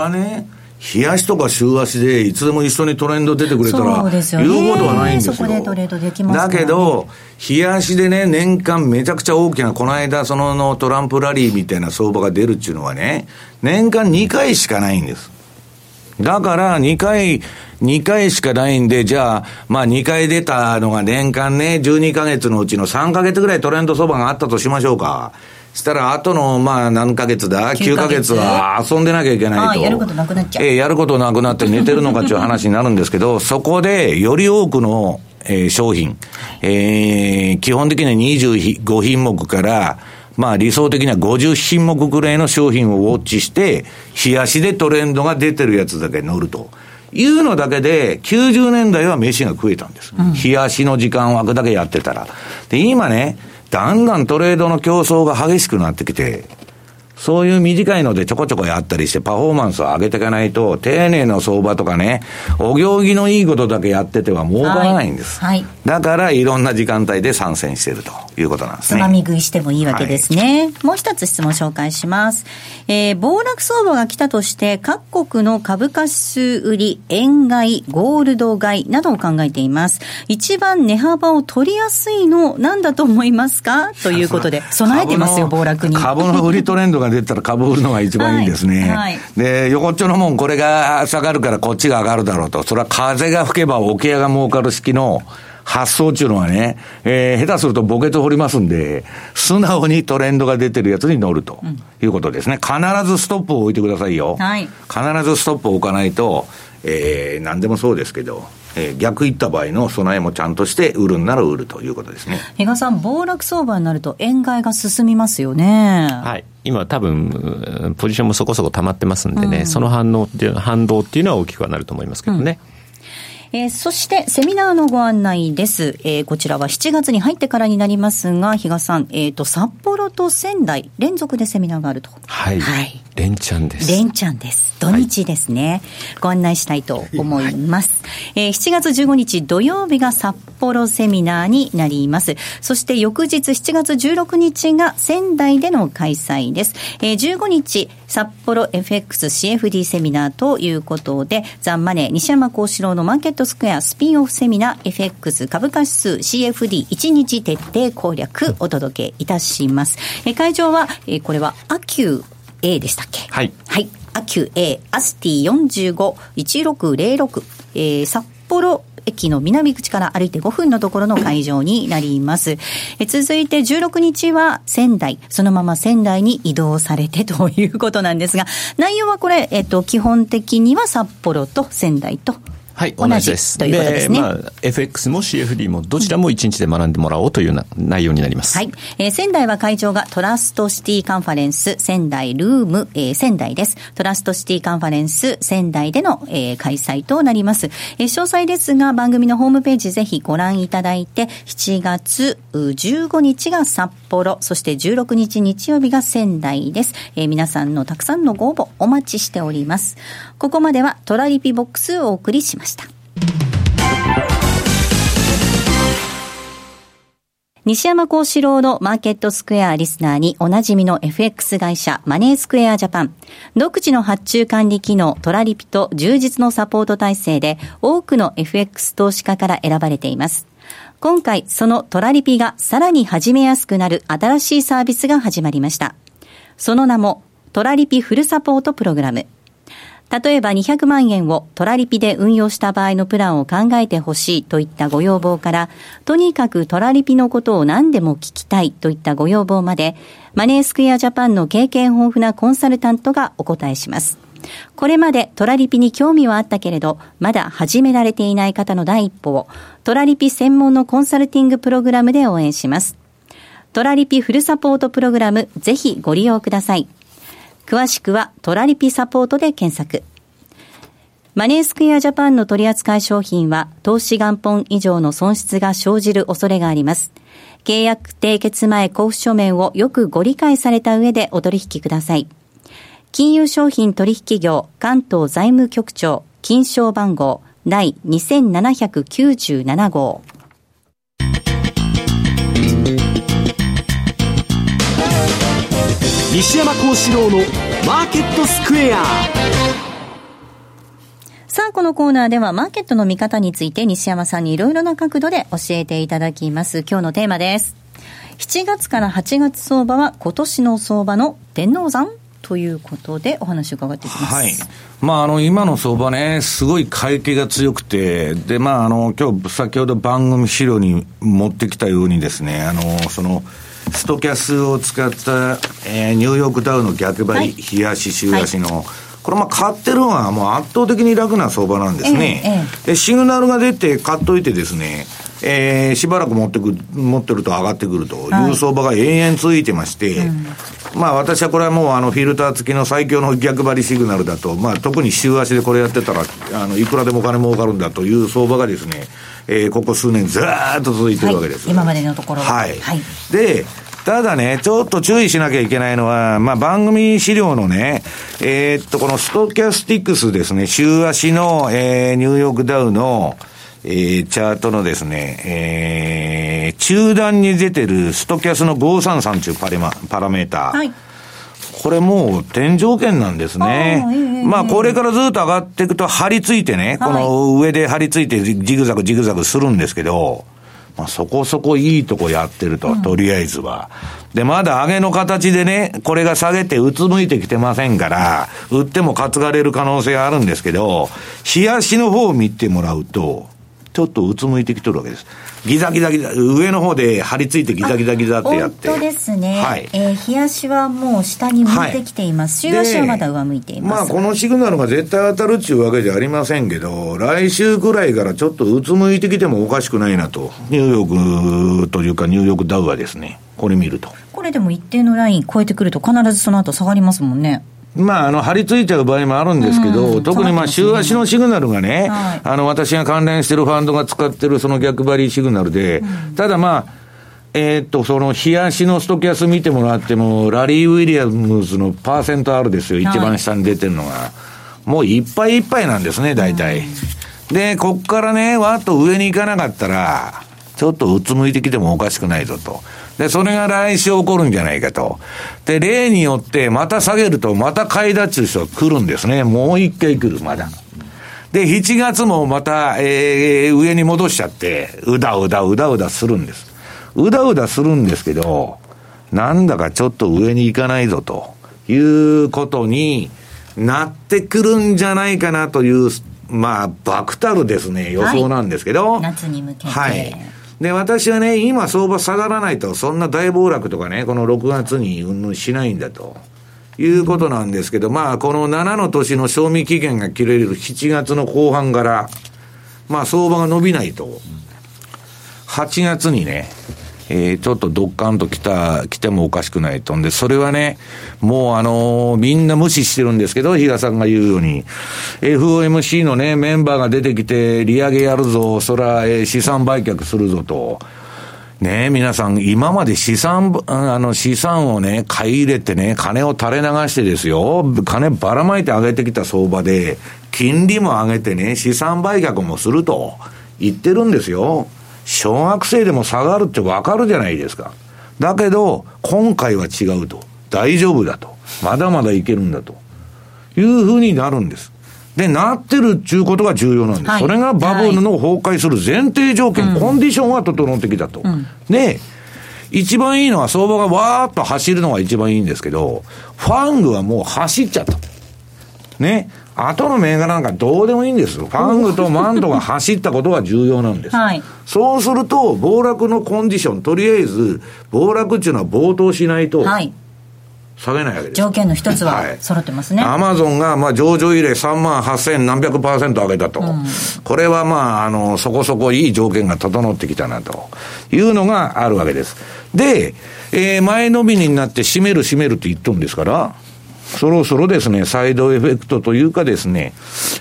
Speaker 2: ね日足とか週足でいつでも一緒にトレンド出てくれたら、言うことはないんですよ。そこでトレードできます、ね、だけど、日足でね、年間めちゃくちゃ大きな、この間そののトランプラリーみたいな相場が出るっていうのはね、年間2回しかないんです。だから2回、2回しかないんで、じゃあ、まあ2回出たのが年間ね、12ヶ月のうちの3ヶ月ぐらいトレンド相場があったとしましょうか。したら、あとの、まあ、何ヶ月だ ?9 ヶ月は遊んでなきゃいけないと。
Speaker 4: やることなくなっちゃう。
Speaker 2: えー、やることなくなって <laughs> 寝てるのかっていう話になるんですけど、そこで、より多くの、えー、商品、えー、基本的には25品目から、まあ理想的には50品目ぐらいの商品をウォッチして、冷やしでトレンドが出てるやつだけ乗ると。いうのだけで、90年代は飯が食えたんです。うん、冷やしの時間枠だけやってたら。で、今ね、だんだんトレードの競争が激しくなってきて、そういう短いのでちょこちょこやったりしてパフォーマンスを上げていかないと、丁寧な相場とかね、お行儀のいいことだけやってては儲からないんです。はい。はい、だからいろんな時間帯で参戦しているということなんですね。
Speaker 4: つまみ食いしてもいいわけですね。はい、もう一つ質問紹介します。えー、暴落相場が来たとして、各国の株価指数売り、円買い、ゴールド買いなどを考えています。一番値幅を取りやすいの、なんだと思いますか？ということで、備えてますよ、暴落に。
Speaker 2: 株の売りトレンドがが出たら株売るのが一番いいんですね。はいはい、で、横っちょのもん、これが下がるからこっちが上がるだろうと。それは風が吹けば桶屋が儲かる式の発想っていうのはね、えー、下手するとボケと掘りますんで、素直にトレンドが出てるやつに乗るということですね。必ずストップを置いてくださいよ。はい、必ずストップを置かないと、えー、何でもそうですけど、えー、逆いった場合の備えもちゃんとして売るんなら売るということですね。
Speaker 4: 比嘉さん、暴落相場になると円買いが進みますよね。
Speaker 3: はい。今多分、ポジションもそこそこ溜まってますんでね、うん、その反応っていう、反動っていうのは大きくはなると思いますけどね。うん
Speaker 4: えー、そしてセミナーのご案内です。えー、こちらは7月に入ってからになりますが、比嘉さん、えっ、ー、と、札幌と仙台、連続でセミナーがあると。
Speaker 3: はい。はい。連チャンです。
Speaker 4: 連チャンです。土日ですね。はい、ご案内したいと思います。はい、えー、7月15日土曜日が札幌セミナーになります。そして翌日7月16日が仙台での開催です。えー、15日、札幌 FXCFD セミナーということで、ザンマネー西山幸四郎のマーケットスクエアスピンオフセミナー FX 株価指数 CFD1 日徹底攻略お届けいたします。えー、会場は、えー、これはアキュー A でしたっけ？
Speaker 3: はい。
Speaker 4: はい。アキュ A、アスティ45-1606、えー、札幌駅の南口から歩いて5分のところの会場になります。え続いて16日は仙台、そのまま仙台に移動されてということなんですが、内容はこれ、えっと、基本的には札幌と仙台と
Speaker 3: はい、同じです。ということですね。まあ、FX も CFD もどちらも1日で学んでもらおうというな内容になります。
Speaker 4: はい。えー、仙台は会場がトラストシティカンファレンス仙台ルーム、えー、仙台です。トラストシティカンファレンス仙台での、えー、開催となります。えー、詳細ですが番組のホームページぜひご覧いただいて、7月15日が札幌、そして16日日曜日が仙台です。えー、皆さんのたくさんのご応募お待ちしております。ここまではトラリピボックスをお送りしました。西山幸四郎のマーケットスクエアリスナーにおなじみの FX 会社マネースクエアジャパン。独自の発注管理機能トラリピと充実のサポート体制で多くの FX 投資家から選ばれています。今回そのトラリピがさらに始めやすくなる新しいサービスが始まりました。その名もトラリピフルサポートプログラム。例えば200万円をトラリピで運用した場合のプランを考えてほしいといったご要望から、とにかくトラリピのことを何でも聞きたいといったご要望まで、マネースクエアジャパンの経験豊富なコンサルタントがお答えします。これまでトラリピに興味はあったけれど、まだ始められていない方の第一歩を、トラリピ専門のコンサルティングプログラムで応援します。トラリピフルサポートプログラム、ぜひご利用ください。詳しくはトラリピサポートで検索。マネースクエアジャパンの取扱商品は投資元本以上の損失が生じる恐れがあります。契約締結前交付書面をよくご理解された上でお取引ください。金融商品取引業関東財務局長金賞番号第2797号。
Speaker 9: 西山幸四郎のマーケットスクエア
Speaker 4: さあ、このコーナーではマーケットの見方について西山さんにいろいろな角度で教えていただきます。今日のテーマです。7月から8月相場は今年の相場の天王山ということでお話を伺っていきます。はい。
Speaker 2: まあ、あの、今の相場ね、すごい買い気が強くて、で、まあ、あの、今日、先ほど番組資料に持ってきたようにですね、あの、その、ストキャスを使った、えー、ニューヨークダウの逆張り、はい、日足、週足の、はい、これまあ買ってるのはもう圧倒的に楽な相場なんですね。ええ、で、シグナルが出て買っといてですね、えー、しばらく持ってく、持ってると上がってくるという相場が延々続いてまして、はいうん、まあ私はこれはもうあのフィルター付きの最強の逆張りシグナルだと、まあ特に週足でこれやってたら、あの、いくらでもお金儲かるんだという相場がですね、えー、ここ数年ずーっと続いてるわけです。
Speaker 4: はい、今までのところ
Speaker 2: は。はい。はい、で、ただね、ちょっと注意しなきゃいけないのは、まあ、番組資料のね、えー、っと、このストキャスティックスですね、週足の、えー、ニューヨークダウの、えー、チャートのですね、えー、中段に出てるストキャスの533というパレマパラメーター。はい。これもう天井圏なんですね。まあこれからずっと上がっていくと張り付いてね、この上で張り付いてジグザグジグザグするんですけど、まあ、そこそこいいとこやってると、とりあえずは。で、まだ上げの形でね、これが下げてうつむいてきてませんから、売っても担がれる可能性があるんですけど、冷やしの方を見てもらうと、ちょっとうつむいてきとるわけです。ギザギザギザ、上の方で張り付いてギザギザギザってやって。
Speaker 4: 本当ですね。はい。えー、日足はもう下に向いてきています。はい、週足はまだ上向いていま
Speaker 2: す。まあ、このシグナルが絶対当たるっていうわけじゃありませんけど、来週くらいからちょっとうつむいてきてもおかしくないなと。ニューヨークというかニューヨークダウはですね、これ見ると。
Speaker 4: これでも一定のライン超えてくると必ずその後下がりますもんね。
Speaker 2: まあ、あの、張り付いちゃう場合もあるんですけど、特にまあ、週足のシグナルがね、はい、あの、私が関連してるファンドが使ってるその逆張りシグナルで、ただまあ、えー、っと、その、日足のストキャス見てもらっても、ラリー・ウィリアムズのパーセントあるですよ、一番下に出てるのが。は。い、もういっぱいいっぱいなんですね、大体。で、こっからね、わっと上に行かなかったら、ちょっとうつむいてきてもおかしくないぞと。で、それが来週起こるんじゃないかと。で、例によってまた下げるとまた買い立ちる人が来るんですね。もう一回来る、まだ。で、7月もまた、えー、上に戻しちゃって、うだうだうだうだするんです。うだうだするんですけど、なんだかちょっと上に行かないぞということになってくるんじゃないかなという、まあ、爆たるですね、予想なんですけど。はい、
Speaker 4: 夏に向けて。
Speaker 2: はい。で、私はね、今相場下がらないと、そんな大暴落とかね、この6月にうんぬんしないんだと。いうことなんですけど、まあ、この7の年の賞味期限が切れる7月の後半から、まあ、相場が伸びないと、8月にね、えー、ちょっとドッカンと来た、来てもおかしくないとんで、それはね、もうあのー、みんな無視してるんですけど、比嘉さんが言うように、FOMC のね、メンバーが出てきて、利上げやるぞ、そら、えー、資産売却するぞと。ね皆さん、今まで資産、あの、資産をね、買い入れてね、金を垂れ流してですよ、金ばらまいて上げてきた相場で、金利も上げてね、資産売却もすると言ってるんですよ。小学生でも下がるってわかるじゃないですか。だけど、今回は違うと。大丈夫だと。まだまだいけるんだと。いうふうになるんです。で、なってるっていうことが重要なんです。はい、それがバブルの崩壊する前提条件、はい、コンディションは整ってきたと。うん、で、一番いいのは相場がわーっと走るのが一番いいんですけど、ファングはもう走っちゃった。ね。後の銘柄なんかどうでもいいんですよ。ファングとマントが走ったことが重要なんです。はい、そうすると、暴落のコンディション、とりあえず、暴落っていうのは暴騰しないと、下げないわけです。
Speaker 4: 条件の一つは揃ってますね。
Speaker 2: アマゾンが、まあ、上場以来3万8000何百パーセント上げたと。うん、これはまあ、あの、そこそこいい条件が整ってきたなというのがあるわけです。で、えー、前のみになって閉める閉めるって言っとるんですから、そろそろですね、サイドエフェクトというかですね、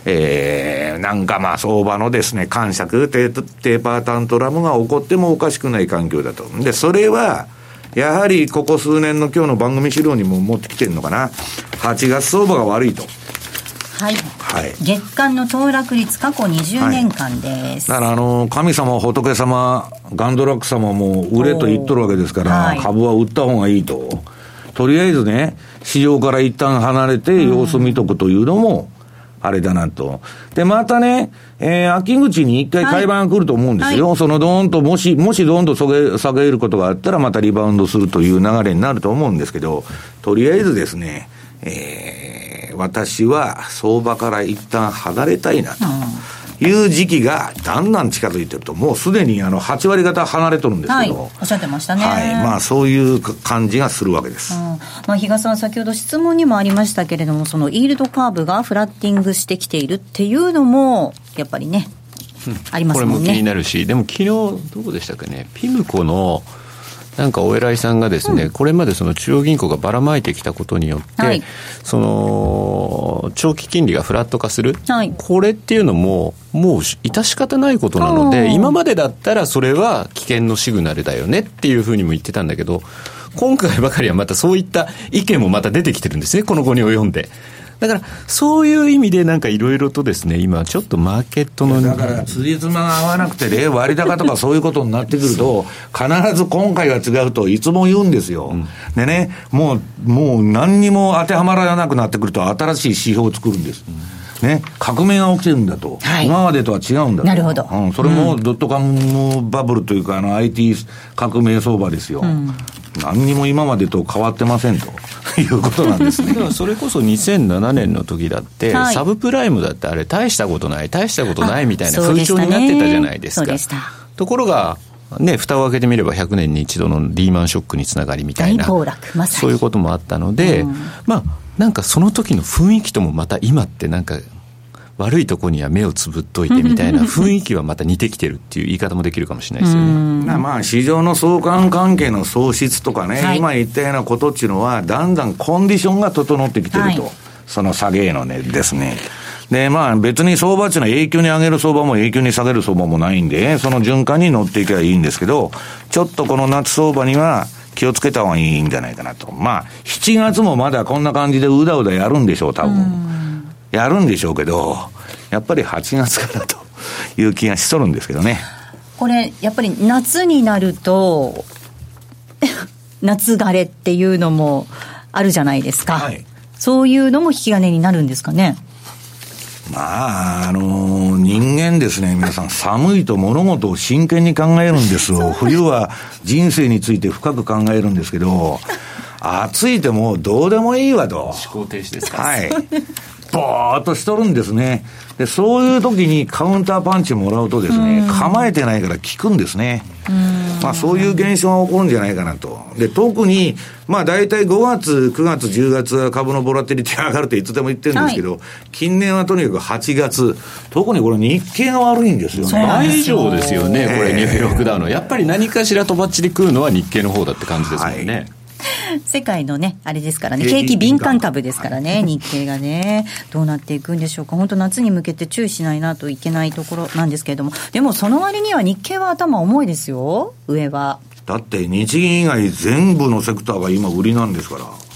Speaker 2: えー、なんかまあ相場のですね、感触、テーパータントラムが起こってもおかしくない環境だと。で、それは、やはりここ数年の今日の番組資料にも持ってきてるのかな。8月相場が悪いと。
Speaker 4: はい。はい。月間の騰落率過去20年間です。
Speaker 2: はい、だからあの、神様、仏様、ガンドラック様も売れと言っとるわけですから、はい、株は売った方がいいと。とりあえずね、市場から一旦離れて様子見とくというのも、あれだなと。で、またね、えー、秋口に一回買い盤が来ると思うんですよ。はい、そのドーンと、もし、もしドーンと下げ、下げることがあったら、またリバウンドするという流れになると思うんですけど、とりあえずですね、えー、私は相場から一旦離れたいなと。いう時期がだんだん近づいてると、もうすでにあの8割方離れとるんですけど、はい、
Speaker 4: おっしゃってましたね、
Speaker 2: はい。まあ、そういう感じがするわけです、うん。
Speaker 4: まあ、比嘉さん、先ほど質問にもありましたけれども、そのイールドカーブがフラッティングしてきているっていうのも、やっぱりね、うん、ありますもんね。
Speaker 3: これも気になるし、でも昨日どうでしたかね、ピムコのなんかお偉いさんがですね、うん、これまでその中央銀行がばらまいてきたことによって、はい、その長期金利がフラット化する、はい、これっていうのも、もう致し方ないことなので、今までだったらそれは危険のシグナルだよねっていうふうにも言ってたんだけど、今回ばかりはまたそういった意見もまた出てきてるんですね、この後に及んで。だから、そういう意味で、なんかいろいろとですね、今、ちょっとマーケットの。
Speaker 2: だから、辻褄が合わなくてね、割高とかそういうことになってくると、必ず今回は違うといつも言うんですよ。うん、でね、もう、もう何にも当てはまらなくなってくると、新しい指標を作るんです。うん。ね、革命が起きてるんだと、はい、今までとは違うんだと、
Speaker 4: なるほど、
Speaker 2: うん、それもドットカムバブルというか、あの IT 革命相場ですよ、うん、何にも今までと変わってませんと。<laughs> いうことなんですね。
Speaker 3: それこそ2007年の時だって、はい、サブプライムだってあれ大したことない、大したことないみたいな風潮になってたじゃないですか。すところが、ね、蓋を開けてみれば100年に一度のリーマンショックにつながりみたいな、ま、そういうこともあったので、うん、まあ、なんかその時の雰囲気ともまた今ってなんか悪いとこには目をつぶっといてみたいな雰囲気はまた似てきてるっていう言い方もできるかもしれないですよね。
Speaker 2: まあ、市場の相関関係の喪失とかね、はい、今言ったようなことっていうのは、だんだんコンディションが整ってきてると、はい、その下げへのねですね。で、まあ別に相場っていうのは永久に上げる相場も永久に下げる相場もないんで、その循環に乗っていけばいいんですけど、ちょっとこの夏相場には気をつけた方がいいんじゃないかなと。まあ、7月もまだこんな感じでうだうだやるんでしょう、多分。やるんでしょうけど、やっぱり8月からという気がしとるんですけどね。
Speaker 4: これ、やっぱり夏になると、<laughs> 夏枯れっていうのもあるじゃないですか。はい、そういうのも引き金になるんですかね？
Speaker 2: まあ、あのー、人間ですね、皆さん、寒いと物事を真剣に考えるんですよ。<laughs> 冬は人生について深く考えるんですけど、暑いてもうどうでもいいわと。
Speaker 3: 思考停止ですか？
Speaker 2: はい。<laughs> ぼーっとしとるんですね。で、そういう時にカウンターパンチもらうとですね、構えてないから効くんですね。まあそういう現象が起こるんじゃないかなと。で、特に、まあ大体5月、9月、10月は株のボラテリティが上がるっていつでも言ってるんですけど、はい、近年はとにかく8月、特にこれ日経が悪いんですよね。
Speaker 3: 倍以上ですよね、これニューヨークダウの。やっぱり何かしらとばっちり食うのは日経の方だって感じですもんね。はい
Speaker 4: 世界のね、あれですからね、景気敏感株ですからね、日経がね、どうなっていくんでしょうか、本当、夏に向けて注意しないなといけないところなんですけれども、でもその割には日経は頭重いですよ、上は。
Speaker 2: だって日銀以外全部のセクターが今売りなんですから。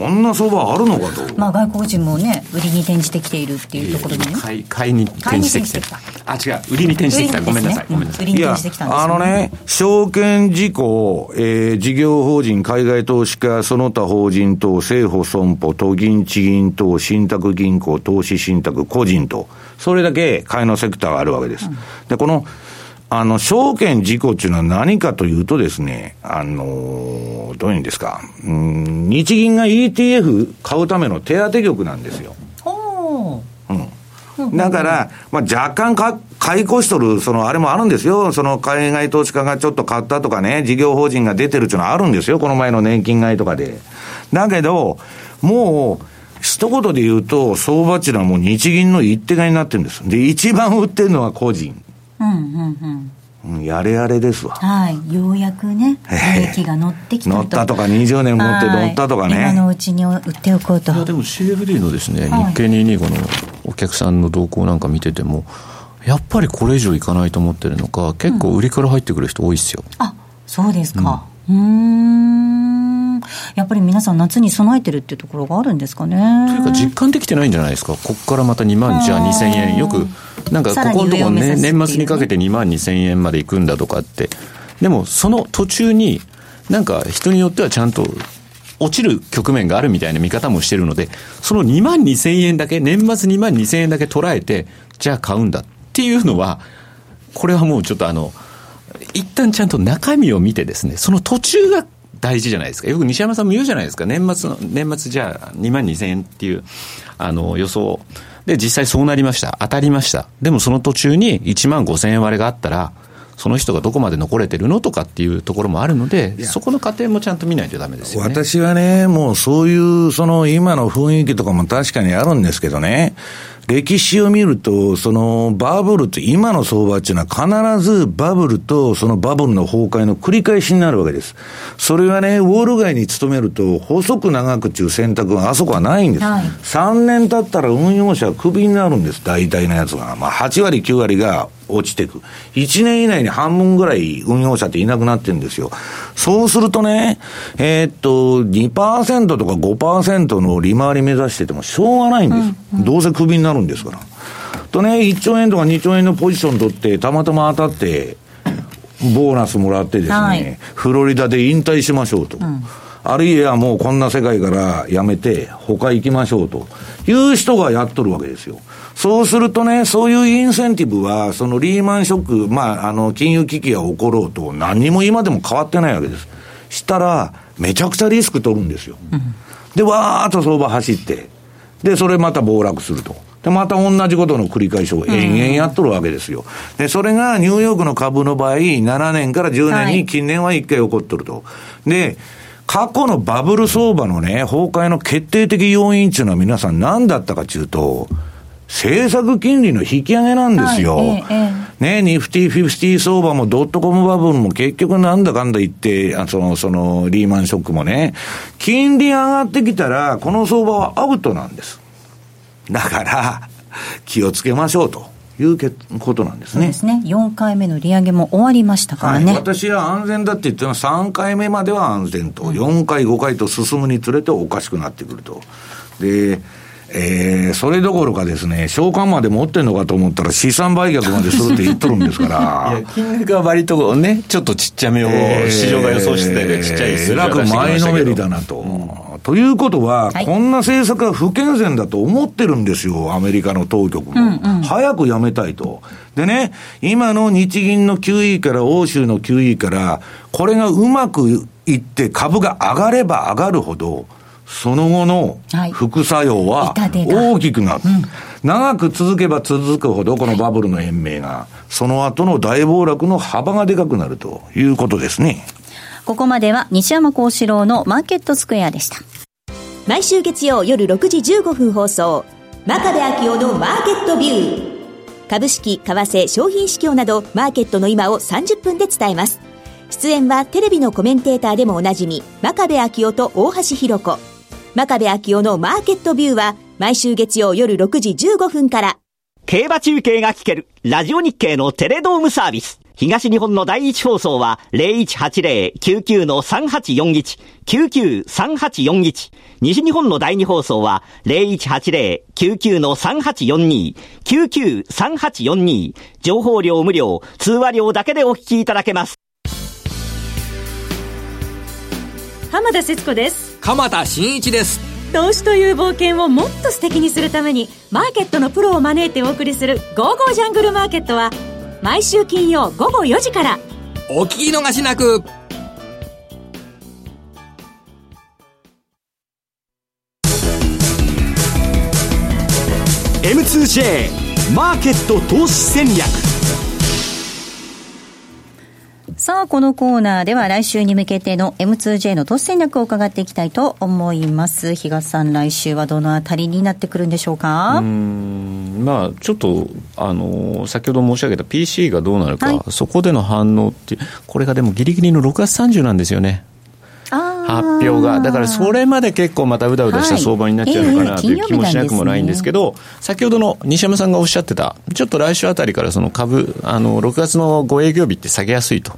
Speaker 2: こんな相場あるのかと。
Speaker 4: まあ外国人もね、売りに転じてきているっていうところでね。
Speaker 3: 買い、買いに転じてきてあ、違う、売りに転じてきた。ごめんなさい。ごめんなさい。売り
Speaker 2: に転じてきたんです、ね、あのね、証券事項、えー、事業法人、海外投資家、その他法人等、政府損保、都銀、地銀等、信託銀行、投資信託、個人と、それだけ買いのセクターがあるわけです。うん、で、この、あの、証券事故っていうのは何かというとですね、あの、どういうんですか、うん、日銀が ETF 買うための手当局なんですよ。うん。だから、まあ、若干か買い越しとる、その、あれもあるんですよ。その、海外投資家がちょっと買ったとかね、事業法人が出てるっていうのはあるんですよ。この前の年金買いとかで。だけど、もう、一言で言うと、相場っていうのはもう日銀の一手買いになってるんです。で、一番売ってるのは個人。うんうんうん。やれやれですわ。
Speaker 4: はい。ようやくね、利益が乗ってきたと。
Speaker 2: 乗ったとか、20年持って乗ったとかね。
Speaker 4: 今のうちに売っておこうと。い
Speaker 3: や、でも CFD のですね、日経225のお客さんの動向なんか見てても、やっぱりこれ以上いかないと思ってるのか、結構売りから入ってくる人多いっすよ。
Speaker 4: うん、あ、そうですか。うん。やっぱり皆さん夏に備えてるっていうところがあるんですかね。
Speaker 3: というか実感できてないんじゃないですか。ここからまた2万じゃあ2000円。よく、なんかここのところね、年末にかけて2万2000円まで行くんだとかって。でもその途中に、なんか人によってはちゃんと落ちる局面があるみたいな見方もしてるので、その2万2000円だけ、年末2万2000円だけ捉えて、じゃあ買うんだっていうのは、これはもうちょっとあの、一旦ちゃんと中身を見てですね、その途中が大事じゃないですか。よく西山さんも言うじゃないですか。年末の、年末じゃあ2万2000円っていう、あの、予想。で、実際そうなりました。当たりました。でもその途中に1万5000円割れがあったら、その人がどこまで残れてるのとかっていうところもあるので、そこの過程もちゃんと見ないとだめですよ、ね、
Speaker 2: 私はね、もうそういう、その今の雰囲気とかも確かにあるんですけどね、歴史を見ると、そのバブルって今の相場っていうのは必ずバブルとそのバブルの崩壊の繰り返しになるわけです。それはね、ウォール街に勤めると細く長くっていう選択があそこはないんです。はい、3年経ったら運用者はクビになるんです、大体のやつが。まあ8割9割が落ちていく。1年以内に半分ぐらい運用者っていなくなってるんですよ。そうするとね、えー、っと、2%とか5%の利回り目指しててもしょうがないんです。うんうん、どうせクビになるんですから。とね、1兆円とか2兆円のポジション取って、たまたま当たって、ボーナスもらってですね、はい、フロリダで引退しましょうと。うんあるいはもうこんな世界からやめて、他行きましょうという人がやっとるわけですよ。そうするとね、そういうインセンティブは、そのリーマンショック、まあ、あの、金融危機が起ころうと、何にも今でも変わってないわけです。したら、めちゃくちゃリスク取るんですよ。うん、で、わーっと相場走って、で、それまた暴落すると。で、また同じことの繰り返しを延々やっとるわけですよ。で、それがニューヨークの株の場合、7年から10年に近年は1回起こっとると。で、過去のバブル相場のね、崩壊の決定的要因っていうのは皆さん何だったかというと、政策金利の引き上げなんですよ。はいええ、ね、ニフティフィフティ相場もドットコムバブルも結局なんだかんだ言って、あその、その、リーマンショックもね、金利上がってきたら、この相場はアウトなんです。だから、気をつけましょうと。いうことなんですね。そうですね。
Speaker 4: 4回目の利上げも終わりましたからね。はい、
Speaker 2: 私は安全だって言ってるのは3回目までは安全と、4回、5回と進むにつれておかしくなってくると。で、えー、それどころかですね、償還まで持ってんのかと思ったら、資産売却までするって言っとるんですから。<laughs> いや、
Speaker 3: 金額は割とね、ちょっとちっちゃめを、市場が予想してたよりちっちゃい数字
Speaker 2: えらく前のめりだなと。うん、ということは、はい、こんな政策は不健全だと思ってるんですよ、アメリカの当局も。うんうん、早くやめたいと。でね、今の日銀の QE から欧州の QE から、これがうまくいって株が上がれば上がるほど、その後の副作用は大きくなる。長く続けば続くほど、このバブルの延命が、その後の大暴落の幅がでかくなるということですね。
Speaker 4: ここまでは西山幸四郎のマーケットスクエアでした。
Speaker 11: 毎週月曜夜6時15分放送、真壁昭夫のマーケットビュー。株式、為替、商品市況など、マーケットの今を30分で伝えます。出演はテレビのコメンテーターでもおなじみ、真壁昭夫と大橋弘子。真壁昭夫のマーケットビューは毎週月曜夜6時15分から。
Speaker 12: 競馬中継が聞けるラジオ日経のテレドームサービス。東日本の第一放送は0180-99-3841、99-3841。西日本の第二放送は0180-99-3842、99-3842。情報量無料、通話料だけでお聞きいただけます。
Speaker 13: 浜田節子です。
Speaker 14: 鎌田新一です。
Speaker 13: 投資という冒険をもっと素敵にするためにマーケットのプロを招いてお送りする「ゴーゴージャングルマーケット」は毎週金曜午後4時から。
Speaker 14: お聞き逃しなく。
Speaker 9: M2J マーケット投資戦略
Speaker 4: さあ、このコーナーでは来週に向けての M2J の投資戦略を伺っていきたいと思います。比嘉さん、来週はどのあたりになってくるんでしょうか？
Speaker 3: うんまあ、ちょっと、あの、先ほど申し上げた PC がどうなるか、はい、そこでの反応って、これがでもギリギリの6月30なんですよね。発表が、だからそれまで結構またうだうだした相場になっちゃうのかなという気もしなくもないんですけど、先ほどの西山さんがおっしゃってた、ちょっと来週あたりからその株、あの6月の5営業日って下げやすいと。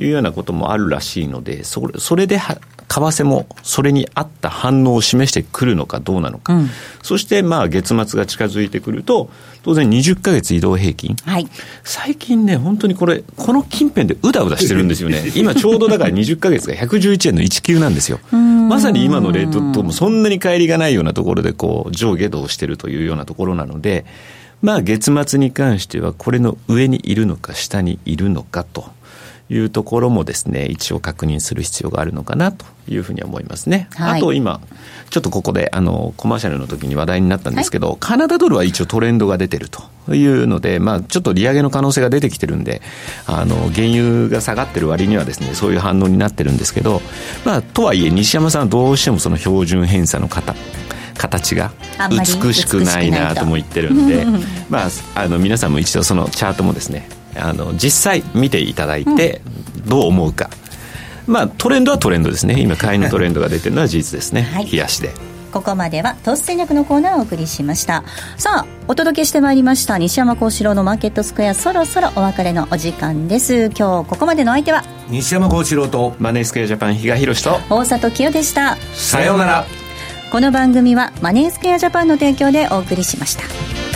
Speaker 3: いうようなこともあるらしいので、それそれで為替もそれに合った反応を示してくるのかどうなのか、うん、そしてまあ月末が近づいてくると、当然20か月移動平均、はい、最近ね、本当にこれ、この近辺でうだうだしてるんですよね、<laughs> 今ちょうどだから20か月が111円の19なんですよ、まさに今のレートともそんなに乖離がないようなところでこう上下動してるというようなところなので、まあ月末に関しては、これの上にいるのか、下にいるのかと。いうところもですね、一応確認する必要があるのかなというふうに思いますね。はい、あと今、ちょっとここであのコマーシャルの時に話題になったんですけど、はい、カナダドルは一応トレンドが出てるというので、まあ、ちょっと利上げの可能性が出てきてるんで、あの原油が下がってる割にはですね、そういう反応になってるんですけど、まあ、とはいえ、西山さんはどうしてもその標準偏差の方、形が美しくないなとも言ってるんで、<laughs> まあ、あの皆さんも一度そのチャートもですねあの実際見ていただいて、どう思うか、まあ、トレンドはトレンドですね。今買いのトレンドが出てるのは <laughs> 事実ですね、はい、冷やしで。
Speaker 4: ここまでは投資戦略のコーナーをお送りしました。さあお届けしてまいりました。西山幸四郎のマーケットスクエアそろそろお別れのお時間です。今日ここまでの相手は？
Speaker 2: 西山幸四郎と
Speaker 3: マネースクエアジャパン比嘉宏と。
Speaker 4: 大里清でした。
Speaker 2: さようなら。
Speaker 4: この番組はマネースクエアジャパンの提供でお送りしました